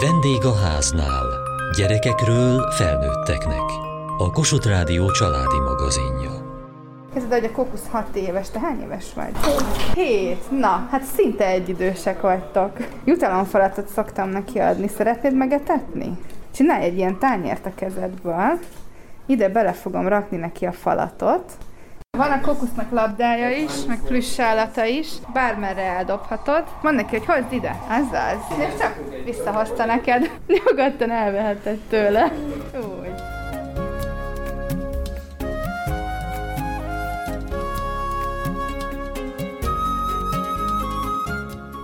Vendég a háznál. Gyerekekről felnőtteknek. A Kossuth Rádió családi magazinja. Kezded, hogy a kokusz 6 éves. Te hány éves vagy? 7. Na, hát szinte egyidősek vagytok. Jutalomfalatot szoktam neki adni. Szeretnéd megetetni? Csinálj egy ilyen tányért a kezedből. Ide bele fogom rakni neki a falatot. Van a kokusznak labdája is, meg plüssálata is, bármerre eldobhatod. Mondd neki, hogy hozd ide, az az. És csak visszahozta neked, nyugodtan elveheted tőle. Úgy.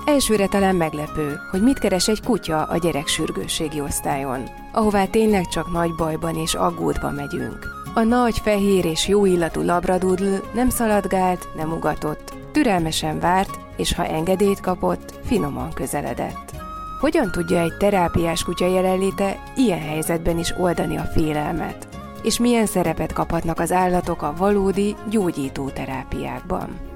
Elsőre talán meglepő, hogy mit keres egy kutya a gyereksürgősségi osztályon, ahová tényleg csak nagy bajban és aggódva megyünk. A nagy, fehér és jó illatú labradudl nem szaladgált, nem ugatott, türelmesen várt, és ha engedélyt kapott, finoman közeledett. Hogyan tudja egy terápiás kutya jelenléte ilyen helyzetben is oldani a félelmet? És milyen szerepet kaphatnak az állatok a valódi gyógyító terápiákban?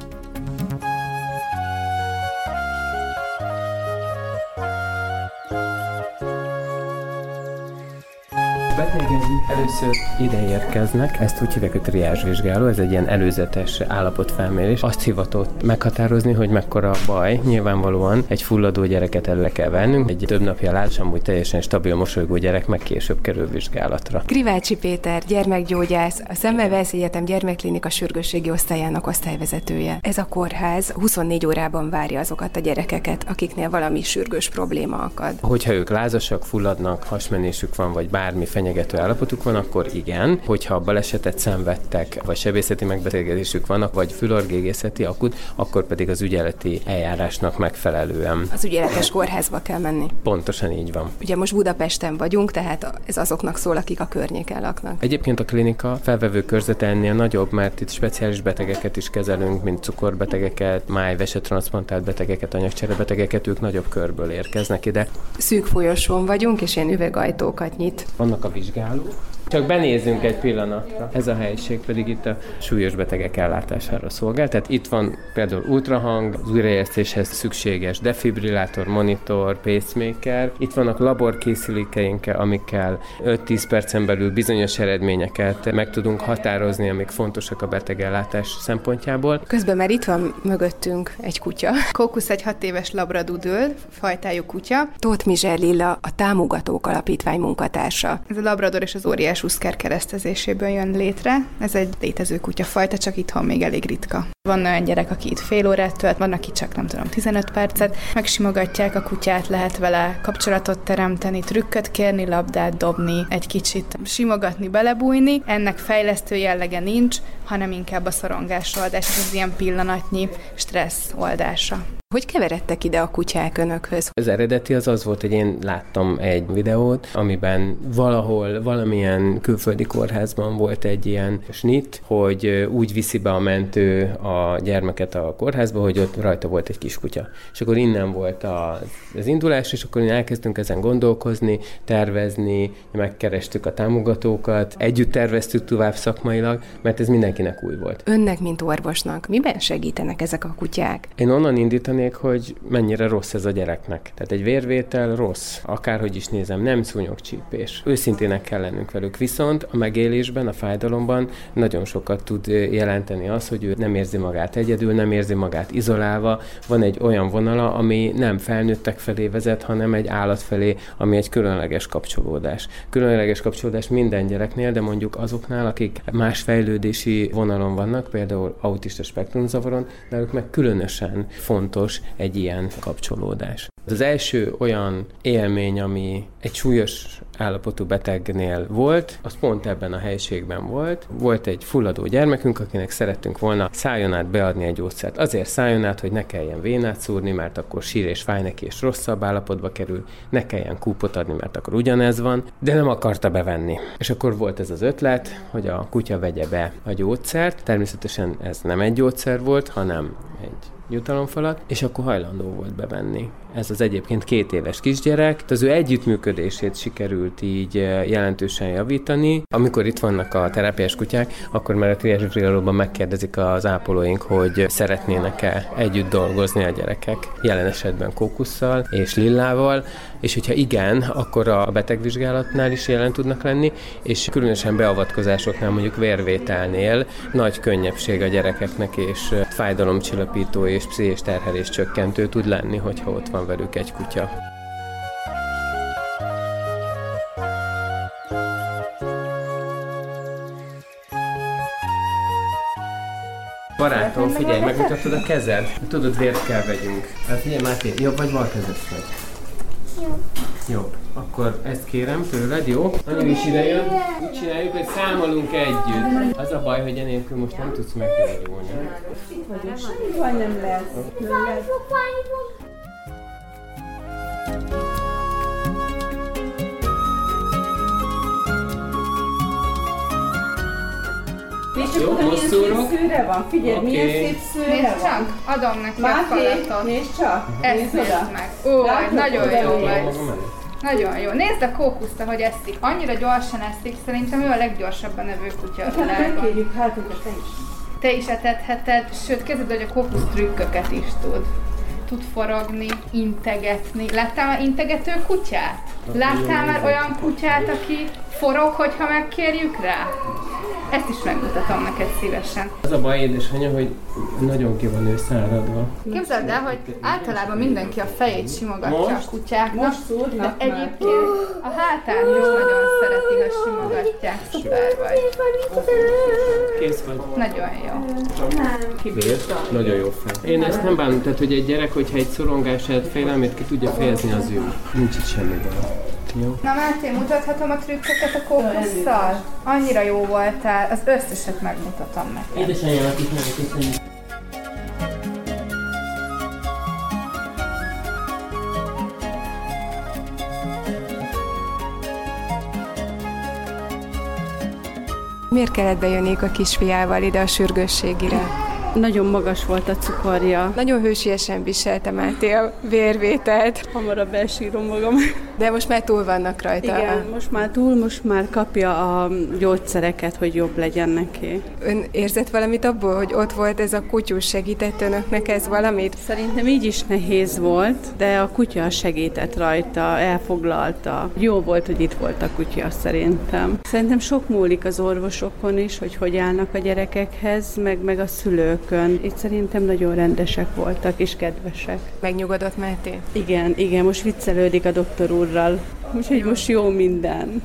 Betegeink először ide érkeznek, ezt úgy hívják, hogy triázsvizsgáló, ez egy ilyen előzetes állapotfelmérés. Azt hivatott meghatározni, hogy mekkora a baj. Nyilvánvalóan egy fulladó gyereket elő kell vennünk, egy több napja látsz, amúgy teljesen stabil, mosolygó gyerek meg később kerül vizsgálatra. Krivácsi Péter, gyermekgyógyász, a Szemmelweis Egyetem gyermekklinika sürgősségi osztályának osztályvezetője. Ez a kórház 24 órában várja azokat a gyerekeket, akiknél valami sürgős probléma akad. Hogyha ők lázasak, fulladnak, hasmenésük van, vagy bármi fenyegető állapotuk van, akkor igen. Hogyha balesetet szenvedtek, vagy sebészeti megbetegedésük vannak, vagy fülorgégészeti akut, akkor pedig az ügyeleti eljárásnak megfelelően. Az ügyeletes kórházba kell menni. Pontosan így van. Ugye most Budapesten vagyunk, tehát ez azoknak szól, akik a környéken laknak. Egyébként a klinika felvevő körzete ennél nagyobb, mert itt speciális betegeket is kezelünk, mint cukorbetegeket, májvesetranszplantált betegeket, anyagcserebetegeket, ők nagyobb körből érkeznek ide. Szűk folyosón vagyunk, és ilyen üvegajtókat nyit. Vannak a megvizsgáló, Csak benézzünk egy pillanatra. Ez a helység pedig itt a súlyos betegek ellátására szolgál. Tehát itt van például ultrahang, az újraértéshez szükséges defibrillátor, monitor, pacemaker. Itt vannak laborkészülékeink, amikkel 5-10 percen belül bizonyos eredményeket meg tudunk határozni, amik fontosak a betegellátás szempontjából. Közben már itt van mögöttünk egy kutya. Kókusz egy hat éves labradudöl, fajtájú kutya. Tóth Mizser Lilla, a Támogatók Alapítvány munkatársa. Ez a labrador és az óriás Uszker keresztezéséből jön létre. Ez egy létező kutyafajta, csak itthon még elég ritka. Van olyan gyerek, aki itt fél órát tölt, van, aki csak nem tudom, 15 percet. Megsimogatják a kutyát, lehet vele kapcsolatot teremteni, trükköt kérni, labdát dobni, egy kicsit simogatni, belebújni. Ennek fejlesztő jellege nincs, hanem inkább a szorongás oldás, az ilyen pillanatnyi stressz oldása. Hogy keveredtek ide a kutyák önökhöz? Az eredeti az az volt, hogy én láttam egy videót, amiben valahol, valamilyen külföldi kórházban volt egy ilyen snit, hogy úgy viszi be a mentő a gyermeket a kórházba, hogy ott rajta volt egy kiskutya. És akkor innen volt az, az indulás, és akkor elkezdtünk ezen gondolkozni, tervezni, megkerestük a támogatókat, együtt terveztük tovább szakmailag, mert ez mindenkinek új volt. Önnek, mint orvosnak, miben segítenek ezek a kutyák? Én onnan indítani beszélnék, hogy mennyire rossz ez a gyereknek. Tehát egy vérvétel rossz, akárhogy is nézem, nem szúnyogcsípés. Őszintének kell lennünk velük. Viszont a megélésben, a fájdalomban nagyon sokat tud jelenteni az, hogy ő nem érzi magát egyedül, nem érzi magát izolálva. Van egy olyan vonala, ami nem felnőttek felé vezet, hanem egy állat felé, ami egy különleges kapcsolódás. Különleges kapcsolódás minden gyereknél, de mondjuk azoknál, akik más fejlődési vonalon vannak, például autista spektrumzavaron, náluk meg különösen fontos fontos egy ilyen kapcsolódás. Az első olyan élmény, ami egy súlyos állapotú betegnél volt, az pont ebben a helységben volt. Volt egy fulladó gyermekünk, akinek szerettünk volna szájon át beadni egy gyógyszert. Azért szájon át, hogy ne kelljen vénát szúrni, mert akkor sír és fáj neki, és rosszabb állapotba kerül, ne kelljen kúpot adni, mert akkor ugyanez van, de nem akarta bevenni. És akkor volt ez az ötlet, hogy a kutya vegye be a gyógyszert. Természetesen ez nem egy gyógyszer volt, hanem egy jutalomfalat, és akkor hajlandó volt bevenni. Ez az egyébként két éves kisgyerek. Az ő együttműködését sikerült így eh, jelentősen javítani. Amikor itt vannak a terápiás kutyák, akkor már a triás megkérdezik az ápolóink, hogy szeretnének-e együtt dolgozni a gyerekek, jelen esetben kókusszal és lillával, és hogyha igen, akkor a betegvizsgálatnál is jelen tudnak lenni, és különösen beavatkozásoknál, mondjuk vérvételnél nagy könnyebbség a gyerekeknek, és fájdalomcsillapító és pszichés terhelés csökkentő tud lenni, hogyha ott van velük egy kutya. Barátom, figyelj, megmutatod a kezed? Tudod, vért kell vegyünk. Hát figyelj, Máté, jobb vagy bal kezes vagy? Jobb. Jobb. Akkor ezt kérem tőled, jó? Anyu is ide jön. Úgy csináljuk, hogy számolunk együtt. Az a baj, hogy enélkül most nem tudsz meggyógyulni. Itt vagyok, semmi baj nem lesz. Fáj fog, Nézd oda, milyen szép szőre van. Figyelj, okay. milyen szép szőre Nézd van. csak, adom neki Máté, a falatot. nézd csak. Ezt nézd oda. meg. Ó, nagyon jó vagy. Nagyon jó. Nézd a kókuszt, hogy eszik. Annyira gyorsan eszik, szerintem ő a leggyorsabban evő kutya a világon. Megkérjük hát, hogy te is. Te is etetheted, sőt, kezded, hogy a kókusz trükköket is tud tud forogni, integetni. Láttál már integető kutyát? Láttál már olyan kutyát, aki forog, hogyha megkérjük rá? Ezt is megmutatom neked szívesen. Az a baj, édesanyja, hogy nagyon ki van ő száradva. Képzeld el, hogy általában mindenki a fejét simogatja most? a kutyáknak, most szúrnak de egyébként a hátát is nagyon szereti, ha simogatják. Szuper vagy. Kész vagy. Nagyon jó. Kibírta. Nagyon jó fel. Én ezt nem bánom, tehát hogy egy gyerek, hogyha egy szorongását, félelmét ki tudja fejezni, az jó. Nincs itt semmi baj. Jó. Na Máté, mutathatom a trükköket a kókusszal? Annyira jó voltál, az összeset megmutatom neked. Édesanyja, akik nagyon köszönjük. Miért kellett bejönnék a kisfiával ide a sürgősségire? Nagyon magas volt a cukorja. Nagyon hősiesen viselte Máté a vérvételt. Hamarabb elsírom magam. De most már túl vannak rajta. Igen, most már túl, most már kapja a gyógyszereket, hogy jobb legyen neki. Ön érzett valamit abból, hogy ott volt ez a kutyus, segített önöknek ez valamit? Szerintem így is nehéz volt, de a kutya segített rajta, elfoglalta. Jó volt, hogy itt volt a kutya szerintem. Szerintem sok múlik az orvosokon is, hogy hogy állnak a gyerekekhez, meg, meg a szülők szülőkön. Itt szerintem nagyon rendesek voltak és kedvesek. Megnyugodott Máté? Igen, igen, most viccelődik a doktor úrral. Úgyhogy most jó minden.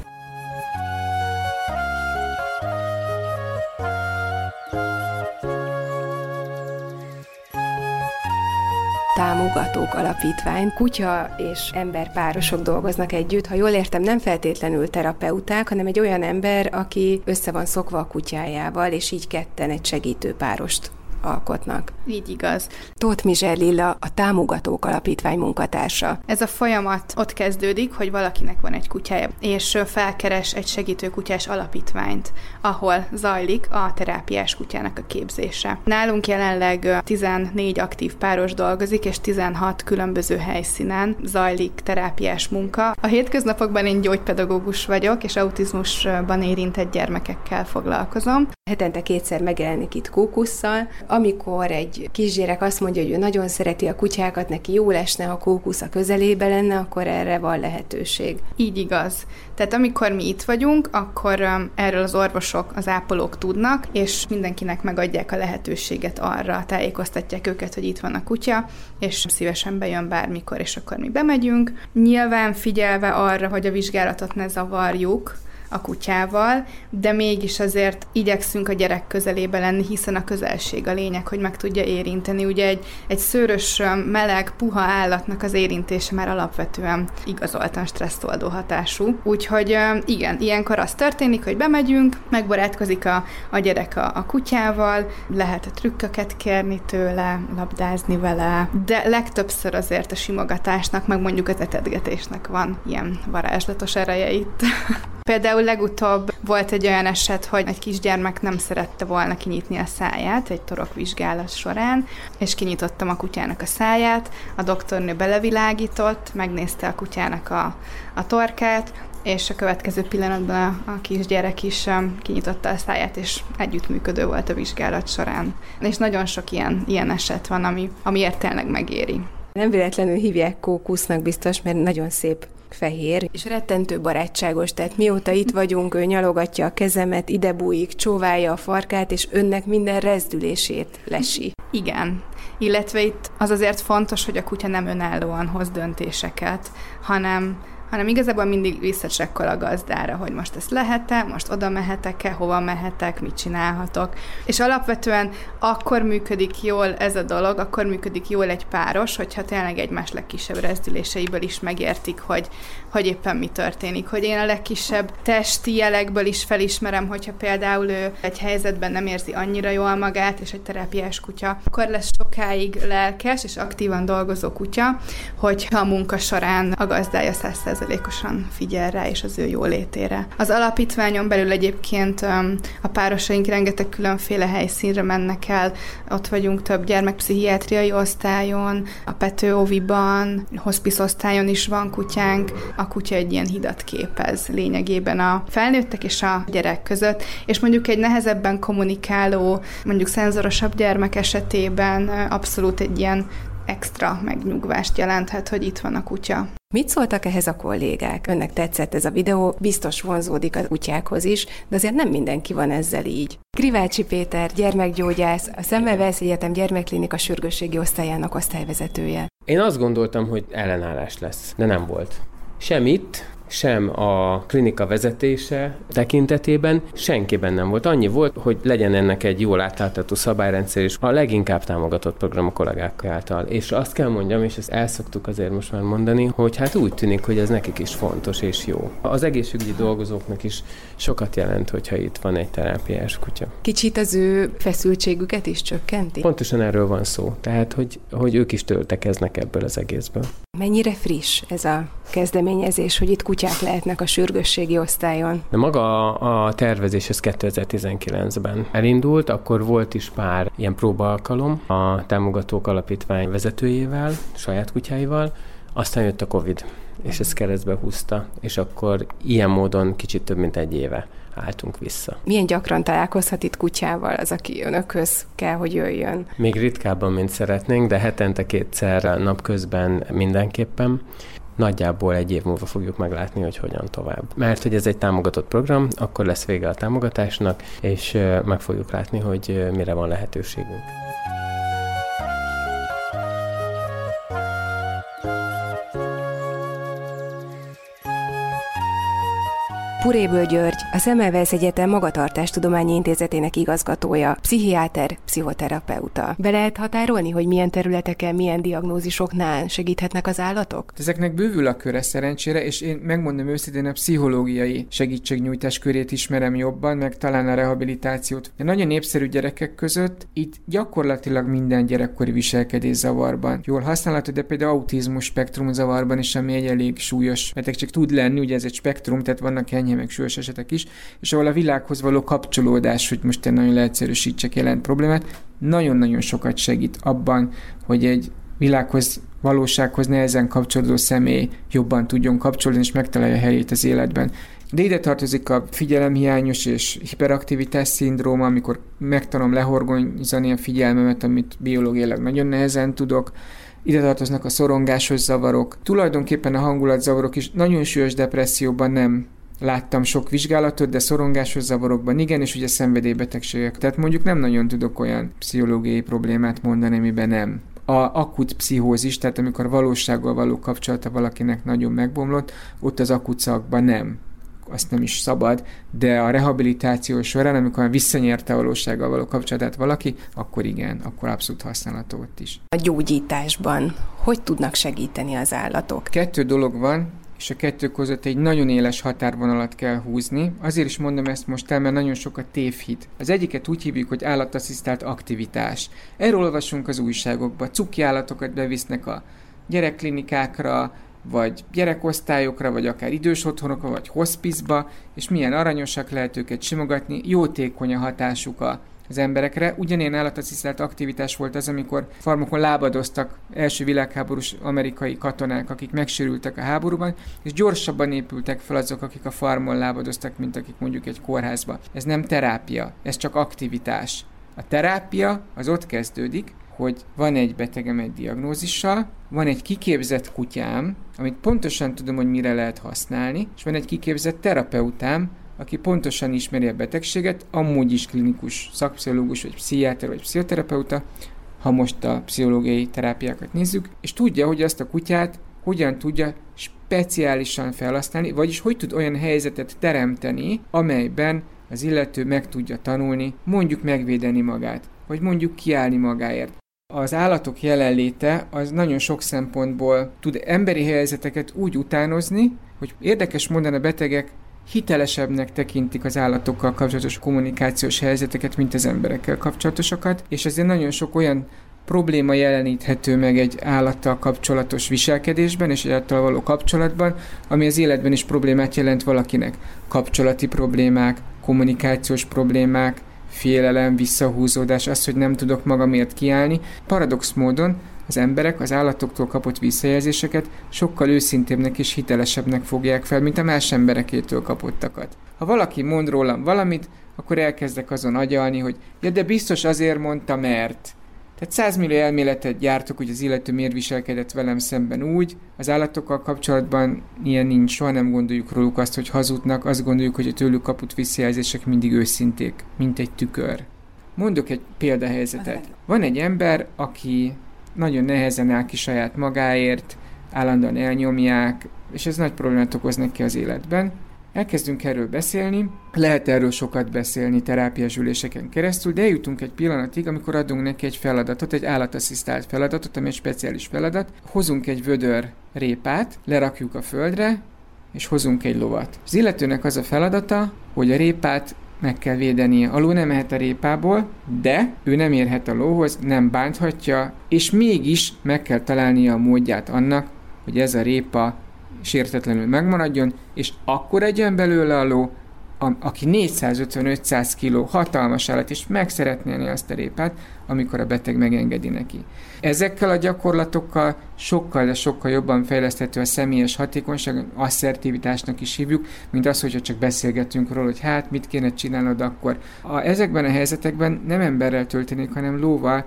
Támogatók Alapítvány. Kutya és ember párosok dolgoznak együtt. Ha jól értem, nem feltétlenül terapeuták, hanem egy olyan ember, aki össze van szokva a kutyájával, és így ketten egy segítő párost alkotnak. Így igaz. Tóth Mizser Lilla, a Támogatók Alapítvány munkatársa. Ez a folyamat ott kezdődik, hogy valakinek van egy kutyája, és felkeres egy segítő kutyás alapítványt, ahol zajlik a terápiás kutyának a képzése. Nálunk jelenleg 14 aktív páros dolgozik, és 16 különböző helyszínen zajlik terápiás munka. A hétköznapokban én gyógypedagógus vagyok, és autizmusban érintett gyermekekkel foglalkozom. Hetente kétszer megjelenik itt kókusszal, amikor egy kisgyerek azt mondja, hogy ő nagyon szereti a kutyákat, neki jó lesne, ha kókusz a közelébe lenne, akkor erre van lehetőség. Így igaz. Tehát amikor mi itt vagyunk, akkor erről az orvosok, az ápolók tudnak, és mindenkinek megadják a lehetőséget arra, tájékoztatják őket, hogy itt van a kutya, és szívesen bejön bármikor, és akkor mi bemegyünk. Nyilván figyelve arra, hogy a vizsgálatot ne zavarjuk, a kutyával, de mégis azért igyekszünk a gyerek közelébe lenni, hiszen a közelség a lényeg, hogy meg tudja érinteni. Ugye egy, egy szőrös, meleg, puha állatnak az érintése már alapvetően igazoltan stresszoldó hatású. Úgyhogy igen, ilyenkor az történik, hogy bemegyünk, megbarátkozik a, a gyerek a, a kutyával, lehet a trükköket kérni tőle, labdázni vele, de legtöbbször azért a simogatásnak, meg mondjuk az etetgetésnek van ilyen varázslatos ereje itt. Például legutóbb volt egy olyan eset, hogy egy kisgyermek nem szerette volna kinyitni a száját egy torokvizsgálat során, és kinyitottam a kutyának a száját, a doktornő belevilágított, megnézte a kutyának a, a torkát, és a következő pillanatban a, a kisgyerek is um, kinyitotta a száját, és együttműködő volt a vizsgálat során. És nagyon sok ilyen, ilyen eset van, ami, amiért tényleg megéri. Nem véletlenül hívják kókusznak biztos, mert nagyon szép fehér, és rettentő barátságos, tehát mióta itt vagyunk, ő nyalogatja a kezemet, ide bújik, csóválja a farkát, és önnek minden rezdülését lesi. Igen, illetve itt az azért fontos, hogy a kutya nem önállóan hoz döntéseket, hanem hanem igazából mindig visszacsekkol a gazdára, hogy most ezt lehet-e, most oda mehetek-e, hova mehetek, mit csinálhatok. És alapvetően akkor működik jól ez a dolog, akkor működik jól egy páros, hogyha tényleg egymás legkisebb rezdüléseiből is megértik, hogy, hogy éppen mi történik. Hogy én a legkisebb testi jelekből is felismerem, hogyha például ő egy helyzetben nem érzi annyira jól magát, és egy terápiás kutya, akkor lesz sokáig lelkes és aktívan dolgozó kutya, hogyha a munka során a gazdája százalékosan figyel rá és az ő jólétére. Az alapítványon belül egyébként a párosaink rengeteg különféle helyszínre mennek el. Ott vagyunk több gyermekpszichiátriai osztályon, a Pető Oviban, hospice osztályon is van kutyánk. A kutya egy ilyen hidat képez lényegében a felnőttek és a gyerek között, és mondjuk egy nehezebben kommunikáló, mondjuk szenzorosabb gyermek esetében abszolút egy ilyen extra megnyugvást jelenthet, hogy itt van a kutya. Mit szóltak ehhez a kollégák? Önnek tetszett ez a videó, biztos vonzódik a kutyákhoz is, de azért nem mindenki van ezzel így. Krivácsi Péter, gyermekgyógyász, a Szemmelweis Egyetem gyermekklinika sürgősségi osztályának osztályvezetője. Én azt gondoltam, hogy ellenállás lesz, de nem volt. Sem itt, sem a klinika vezetése tekintetében senkiben nem volt. Annyi volt, hogy legyen ennek egy jól átlátható szabályrendszer, és a leginkább támogatott program a kollégák által. És azt kell mondjam, és ezt elszoktuk azért most már mondani, hogy hát úgy tűnik, hogy ez nekik is fontos és jó. Az egészségügyi dolgozóknak is sokat jelent, hogyha itt van egy terápiás kutya. Kicsit az ő feszültségüket is csökkenti? Pontosan erről van szó. Tehát, hogy, hogy ők is töltekeznek ebből az egészből. Mennyire friss ez a kezdeményezés, hogy itt kutyák lehetnek a sürgősségi osztályon? De maga a tervezés ez 2019-ben elindult, akkor volt is pár ilyen próbaalkalom a támogatók alapítvány vezetőjével, saját kutyáival, aztán jött a Covid, és ez keresztbe húzta, és akkor ilyen módon kicsit több mint egy éve álltunk vissza. Milyen gyakran találkozhat itt kutyával az, aki önökhöz kell, hogy jöjjön? Még ritkábban, mint szeretnénk, de hetente kétszer napközben mindenképpen nagyjából egy év múlva fogjuk meglátni, hogy hogyan tovább. Mert hogy ez egy támogatott program, akkor lesz vége a támogatásnak, és meg fogjuk látni, hogy mire van lehetőségünk. Puréből György, a Szemmelweis Egyetem Magatartástudományi Intézetének igazgatója, pszichiáter, pszichoterapeuta. Be lehet határolni, hogy milyen területeken, milyen diagnózisoknál segíthetnek az állatok? Ezeknek bővül a köre szerencsére, és én megmondom őszintén, a pszichológiai segítségnyújtás körét ismerem jobban, meg talán a rehabilitációt. De nagyon népszerű gyerekek között itt gyakorlatilag minden gyerekkori viselkedés zavarban. Jól használható, de például autizmus spektrum zavarban is, ami egy elég súlyos betegség tud lenni, ugye ez egy spektrum, tehát vannak enyhe meg súlyos esetek is, és ahol a világhoz való kapcsolódás, hogy most én nagyon leegyszerűsítsek jelent problémát, nagyon-nagyon sokat segít abban, hogy egy világhoz, valósághoz nehezen kapcsolódó személy jobban tudjon kapcsolódni, és megtalálja helyét az életben. De ide tartozik a figyelemhiányos és hiperaktivitás szindróma, amikor megtanom lehorgonyzani a figyelmemet, amit biológiailag nagyon nehezen tudok, ide tartoznak a szorongásos zavarok, tulajdonképpen a hangulatzavarok is. Nagyon súlyos depresszióban nem láttam sok vizsgálatot, de szorongásos zavarokban igen, és ugye szenvedélybetegségek. Tehát mondjuk nem nagyon tudok olyan pszichológiai problémát mondani, amiben nem. A akut pszichózis, tehát amikor valósággal való kapcsolata valakinek nagyon megbomlott, ott az akut szakban nem azt nem is szabad, de a rehabilitáció során, amikor visszanyerte a valósággal való kapcsolatát valaki, akkor igen, akkor abszolút használható ott is. A gyógyításban hogy tudnak segíteni az állatok? Kettő dolog van, és a kettő között egy nagyon éles határvonalat kell húzni. Azért is mondom ezt most el, mert nagyon sokat tévhit. Az egyiket úgy hívjuk, hogy állatasszisztált aktivitás. Erről olvasunk az újságokba. Cuki állatokat bevisznek a gyerekklinikákra, vagy gyerekosztályokra, vagy akár idős otthonokra, vagy hospizba, és milyen aranyosak lehet őket simogatni, jótékony a hatásuk a az emberekre. Ugyanilyen állatasszisztált aktivitás volt az, amikor farmokon lábadoztak első világháborús amerikai katonák, akik megsérültek a háborúban, és gyorsabban épültek fel azok, akik a farmon lábadoztak, mint akik mondjuk egy kórházba. Ez nem terápia, ez csak aktivitás. A terápia az ott kezdődik, hogy van egy betegem egy diagnózissal, van egy kiképzett kutyám, amit pontosan tudom, hogy mire lehet használni, és van egy kiképzett terapeutám, aki pontosan ismeri a betegséget, amúgy is klinikus szakpszichológus, vagy pszichiáter, vagy pszichoterapeuta, ha most a pszichológiai terápiákat nézzük, és tudja, hogy azt a kutyát hogyan tudja speciálisan felhasználni, vagyis hogy tud olyan helyzetet teremteni, amelyben az illető meg tudja tanulni, mondjuk megvédeni magát, vagy mondjuk kiállni magáért. Az állatok jelenléte az nagyon sok szempontból tud emberi helyzeteket úgy utánozni, hogy érdekes mondani a betegek hitelesebbnek tekintik az állatokkal kapcsolatos kommunikációs helyzeteket, mint az emberekkel kapcsolatosokat, és ezért nagyon sok olyan probléma jeleníthető meg egy állattal kapcsolatos viselkedésben és állattal való kapcsolatban, ami az életben is problémát jelent valakinek. Kapcsolati problémák, kommunikációs problémák, félelem, visszahúzódás, az, hogy nem tudok magamért kiállni. Paradox módon az emberek az állatoktól kapott visszajelzéseket sokkal őszintébbnek és hitelesebbnek fogják fel, mint a más emberekétől kapottakat. Ha valaki mond rólam valamit, akkor elkezdek azon agyalni, hogy ja, de biztos azért mondta, mert. Tehát 100 millió elméletet gyártok, hogy az illető miért viselkedett velem szemben úgy. Az állatokkal kapcsolatban ilyen nincs, soha nem gondoljuk róluk azt, hogy hazudnak, azt gondoljuk, hogy a tőlük kapott visszajelzések mindig őszinték, mint egy tükör. Mondok egy példahelyzetet. Van egy ember, aki nagyon nehezen áll ki saját magáért, állandóan elnyomják, és ez nagy problémát okoz neki az életben. Elkezdünk erről beszélni, lehet erről sokat beszélni terápiás üléseken keresztül, de eljutunk egy pillanatig, amikor adunk neki egy feladatot, egy állatasszisztált feladatot, ami egy speciális feladat. Hozunk egy vödör répát, lerakjuk a földre, és hozunk egy lovat. Az illetőnek az a feladata, hogy a répát meg kell védenie. A ló nem mehet a répából, de ő nem érhet a lóhoz, nem bánthatja, és mégis meg kell találnia a módját annak, hogy ez a répa sértetlenül megmaradjon, és akkor egyen belőle a ló, a, aki 450-500 kg hatalmas állat, és meg szeretné azt a répát, amikor a beteg megengedi neki. Ezekkel a gyakorlatokkal sokkal, de sokkal jobban fejleszthető a személyes hatékonyság, asszertivitásnak is hívjuk, mint az, hogyha csak beszélgetünk róla, hogy hát mit kéne csinálnod akkor. A, ezekben a helyzetekben nem emberrel töltenék, hanem lóval,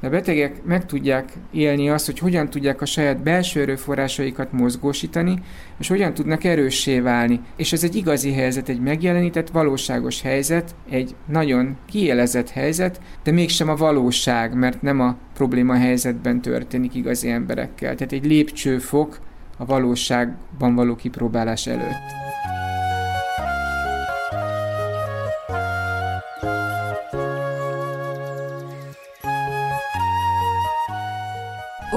de a betegek meg tudják élni azt, hogy hogyan tudják a saját belső erőforrásaikat mozgósítani, és hogyan tudnak erőssé válni. És ez egy igazi helyzet, egy megjelenített valóságos helyzet, egy nagyon kielezett helyzet, de mégsem a valóság, mert nem a probléma helyzetben történik igazi emberekkel. Tehát egy lépcsőfok a valóságban való kipróbálás előtt.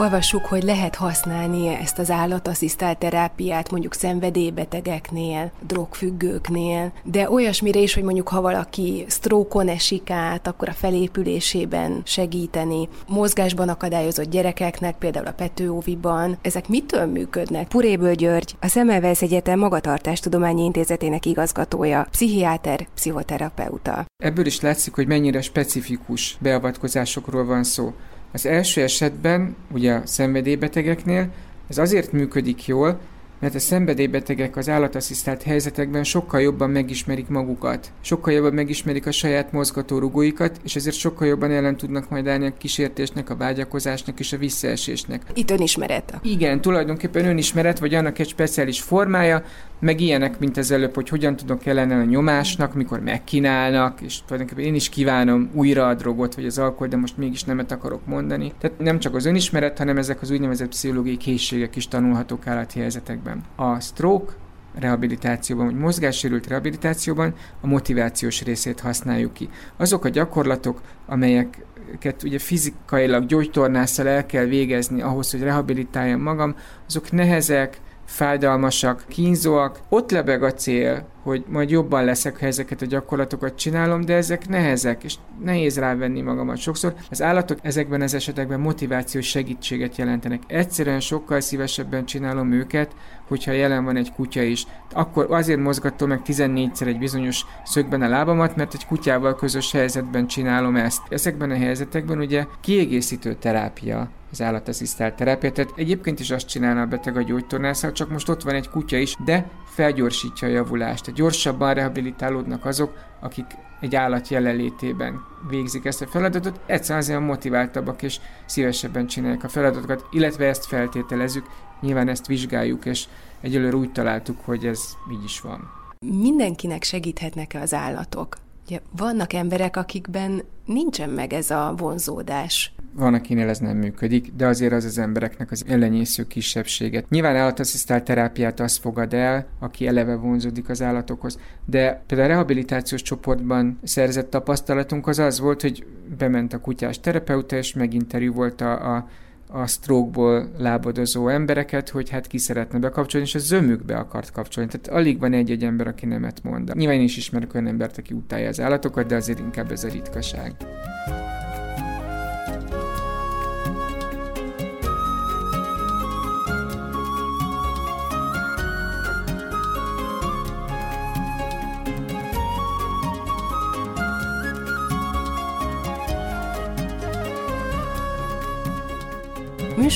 Olvassuk, hogy lehet használni ezt az állatasszisztált terápiát mondjuk szenvedélybetegeknél, drogfüggőknél, de olyasmire is, hogy mondjuk ha valaki sztrókon esik át, akkor a felépülésében segíteni, mozgásban akadályozott gyerekeknek, például a Petőóviban, ezek mitől működnek? Puréből György, a Szemmelweis Egyetem Magatartástudományi Intézetének igazgatója, pszichiáter, pszichoterapeuta. Ebből is látszik, hogy mennyire specifikus beavatkozásokról van szó. Az első esetben, ugye a szenvedélybetegeknél, ez azért működik jól, mert a szenvedélybetegek az állatasszisztált helyzetekben sokkal jobban megismerik magukat, sokkal jobban megismerik a saját mozgatórugóikat, és ezért sokkal jobban ellen tudnak majd állni a kísértésnek, a vágyakozásnak és a visszaesésnek. Itt önismeret. Igen, tulajdonképpen önismeret, vagy annak egy speciális formája, meg ilyenek, mint az előbb, hogy hogyan tudok ellenen a nyomásnak, mikor megkínálnak, és tulajdonképpen én is kívánom újra a drogot, vagy az alkohol, de most mégis nemet akarok mondani. Tehát nem csak az önismeret, hanem ezek az úgynevezett pszichológiai készségek is tanulhatók állati helyzetekben. A stroke rehabilitációban, vagy mozgássérült rehabilitációban a motivációs részét használjuk ki. Azok a gyakorlatok, amelyeket ugye fizikailag gyógytornásszal el kell végezni ahhoz, hogy rehabilitáljam magam, azok nehezek, fájdalmasak, kínzóak. Ott lebeg a cél, hogy majd jobban leszek, ha ezeket a gyakorlatokat csinálom, de ezek nehezek, és nehéz rávenni magamat. Sokszor az állatok ezekben az esetekben motivációs segítséget jelentenek. Egyszerűen sokkal szívesebben csinálom őket, hogyha jelen van egy kutya is. Akkor azért mozgatom meg 14-szer egy bizonyos szögben a lábamat, mert egy kutyával közös helyzetben csinálom ezt. Ezekben a helyzetekben ugye kiegészítő terápia az állatasszisztált terápia. Tehát egyébként is azt csinálna a beteg a gyógytornászal, csak most ott van egy kutya is, de felgyorsítja a javulást. Gyorsabban rehabilitálódnak azok, akik egy állat jelenlétében végzik ezt a feladatot, egyszerűen azért motiváltabbak és szívesebben csinálják a feladatokat, illetve ezt feltételezzük, nyilván ezt vizsgáljuk, és egyelőre úgy találtuk, hogy ez így is van. Mindenkinek segíthetnek-e az állatok? Ugye, vannak emberek, akikben nincsen meg ez a vonzódás. Van, akinél ez nem működik, de azért az az embereknek az ellenyésző kisebbséget. Nyilván állatasszisztált terápiát azt fogad el, aki eleve vonzódik az állatokhoz, de például a rehabilitációs csoportban szerzett tapasztalatunk az az volt, hogy bement a kutyás terapeuta, és meginterjú volt a, a a strokeból lábadozó embereket, hogy hát ki szeretne bekapcsolni, és a zömükbe akart kapcsolni. Tehát alig van egy-egy ember, aki nemet mond. Nyilván én is ismerek olyan embert, aki utálja az állatokat, de azért inkább ez a ritkaság.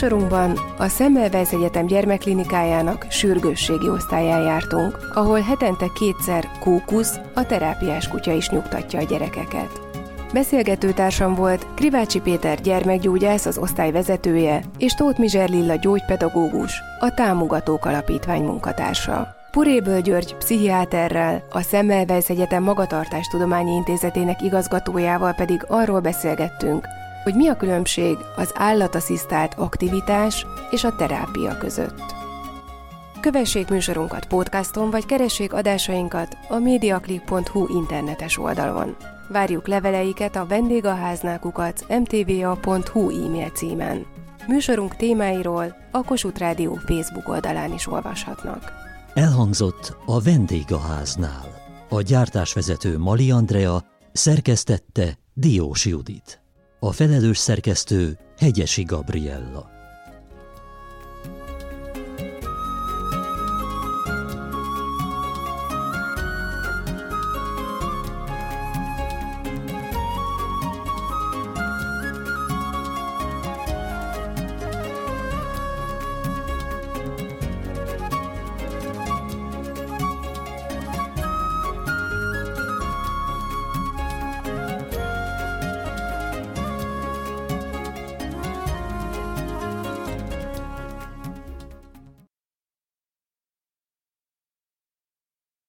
Műsorunkban a Semmelweis Egyetem gyermekklinikájának sürgősségi osztályán jártunk, ahol hetente kétszer kókusz, a terápiás kutya is nyugtatja a gyerekeket. Beszélgetőtársam volt Krivácsi Péter gyermekgyógyász, az osztály vezetője, és Tóth Mizser Lilla gyógypedagógus, a Támogatók Alapítvány munkatársa. Puréből György pszichiáterrel, a Semmelweis Egyetem Magatartástudományi Intézetének igazgatójával pedig arról beszélgettünk, hogy mi a különbség az állatasszisztált aktivitás és a terápia között. Kövessék műsorunkat podcaston, vagy keressék adásainkat a mediaclick.hu internetes oldalon. Várjuk leveleiket a vendégaháznákukat mtva.hu e-mail címen. Műsorunk témáiról a Kossuth Rádió Facebook oldalán is olvashatnak. Elhangzott a vendégháznál. A gyártásvezető Mali Andrea szerkesztette Diós Judit. A felelős szerkesztő Hegyesi Gabriella.